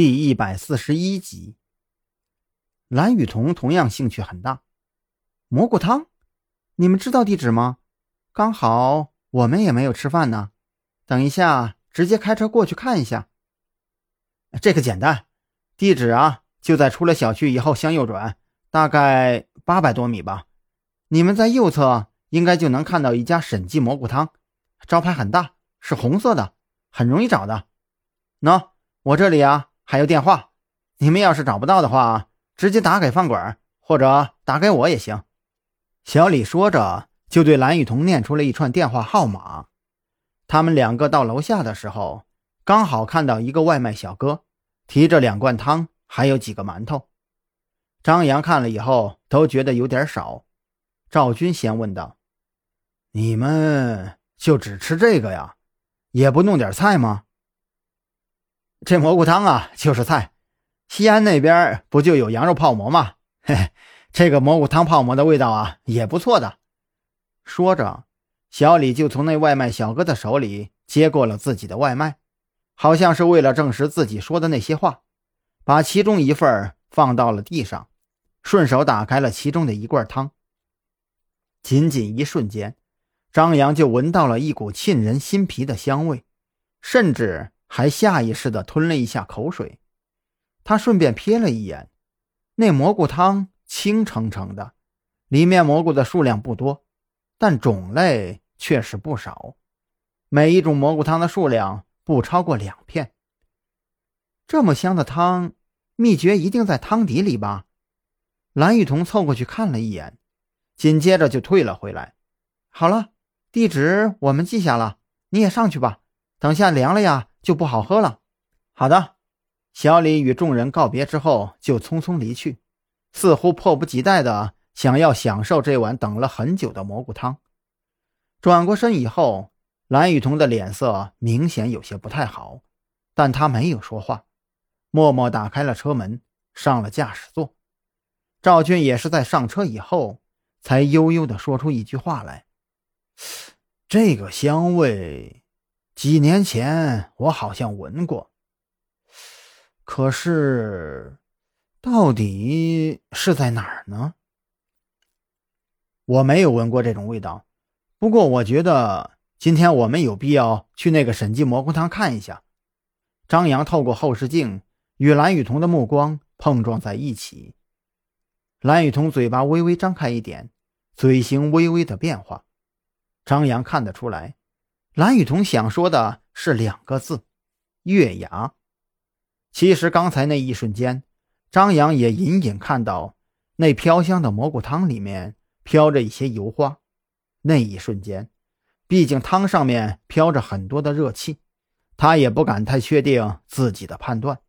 第一百四十一集，蓝雨桐同样兴趣很大。蘑菇汤，你们知道地址吗？刚好我们也没有吃饭呢。等一下，直接开车过去看一下。这个简单，地址啊就在出了小区以后向右转，大概八百多米吧。你们在右侧应该就能看到一家审计蘑菇汤，招牌很大，是红色的，很容易找的。喏，我这里啊。还有电话，你们要是找不到的话，直接打给饭馆，或者打给我也行。小李说着，就对蓝雨桐念出了一串电话号码。他们两个到楼下的时候，刚好看到一个外卖小哥提着两罐汤，还有几个馒头。张扬看了以后，都觉得有点少。赵军先问道：“你们就只吃这个呀？也不弄点菜吗？”这蘑菇汤啊，就是菜。西安那边不就有羊肉泡馍吗？嘿嘿，这个蘑菇汤泡馍的味道啊，也不错的。说着，小李就从那外卖小哥的手里接过了自己的外卖，好像是为了证实自己说的那些话，把其中一份放到了地上，顺手打开了其中的一罐汤。仅仅一瞬间，张扬就闻到了一股沁人心脾的香味，甚至。还下意识地吞了一下口水，他顺便瞥了一眼，那蘑菇汤清澄澄的，里面蘑菇的数量不多，但种类却是不少，每一种蘑菇汤的数量不超过两片。这么香的汤，秘诀一定在汤底里吧？蓝雨桐凑过去看了一眼，紧接着就退了回来。好了，地址我们记下了，你也上去吧，等下凉了呀。就不好喝了。好的，小李与众人告别之后，就匆匆离去，似乎迫不及待的想要享受这碗等了很久的蘑菇汤。转过身以后，蓝雨桐的脸色明显有些不太好，但他没有说话，默默打开了车门，上了驾驶座。赵俊也是在上车以后，才悠悠的说出一句话来：“这个香味。”几年前我好像闻过，可是到底是在哪儿呢？我没有闻过这种味道。不过我觉得今天我们有必要去那个审计蘑菇汤看一下。张扬透过后视镜与蓝雨桐的目光碰撞在一起，蓝雨桐嘴巴微微张开一点，嘴型微微的变化。张扬看得出来。蓝雨桐想说的是两个字：月牙。其实刚才那一瞬间，张扬也隐隐看到那飘香的蘑菇汤里面飘着一些油花。那一瞬间，毕竟汤上面飘着很多的热气，他也不敢太确定自己的判断。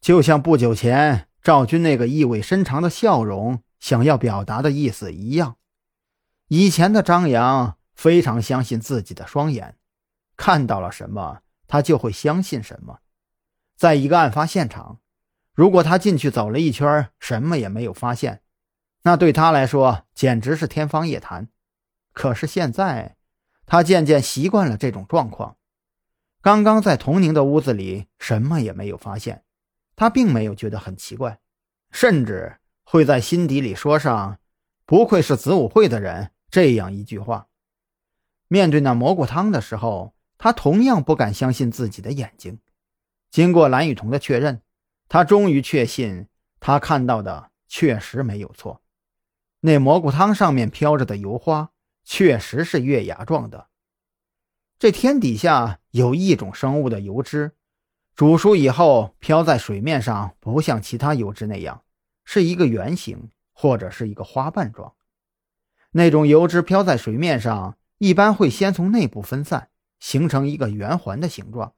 就像不久前赵军那个意味深长的笑容想要表达的意思一样，以前的张扬。非常相信自己的双眼，看到了什么，他就会相信什么。在一个案发现场，如果他进去走了一圈，什么也没有发现，那对他来说简直是天方夜谭。可是现在，他渐渐习惯了这种状况。刚刚在童宁的屋子里，什么也没有发现，他并没有觉得很奇怪，甚至会在心底里说上“不愧是子午会的人”这样一句话。面对那蘑菇汤的时候，他同样不敢相信自己的眼睛。经过蓝雨桐的确认，他终于确信他看到的确实没有错。那蘑菇汤上面飘着的油花确实是月牙状的。这天底下有一种生物的油脂，煮熟以后飘在水面上，不像其他油脂那样是一个圆形或者是一个花瓣状。那种油脂飘在水面上。一般会先从内部分散，形成一个圆环的形状，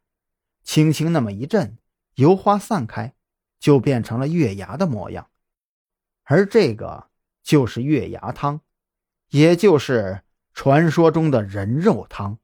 轻轻那么一震，油花散开，就变成了月牙的模样。而这个就是月牙汤，也就是传说中的人肉汤。